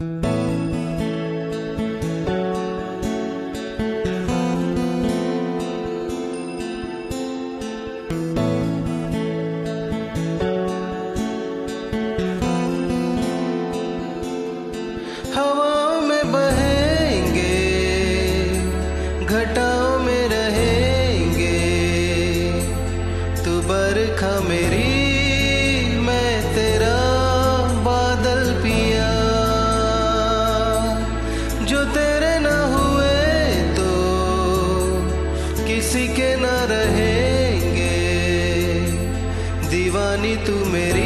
Mm-hmm. किसी के न रहेंगे। दीवानी तू मेरी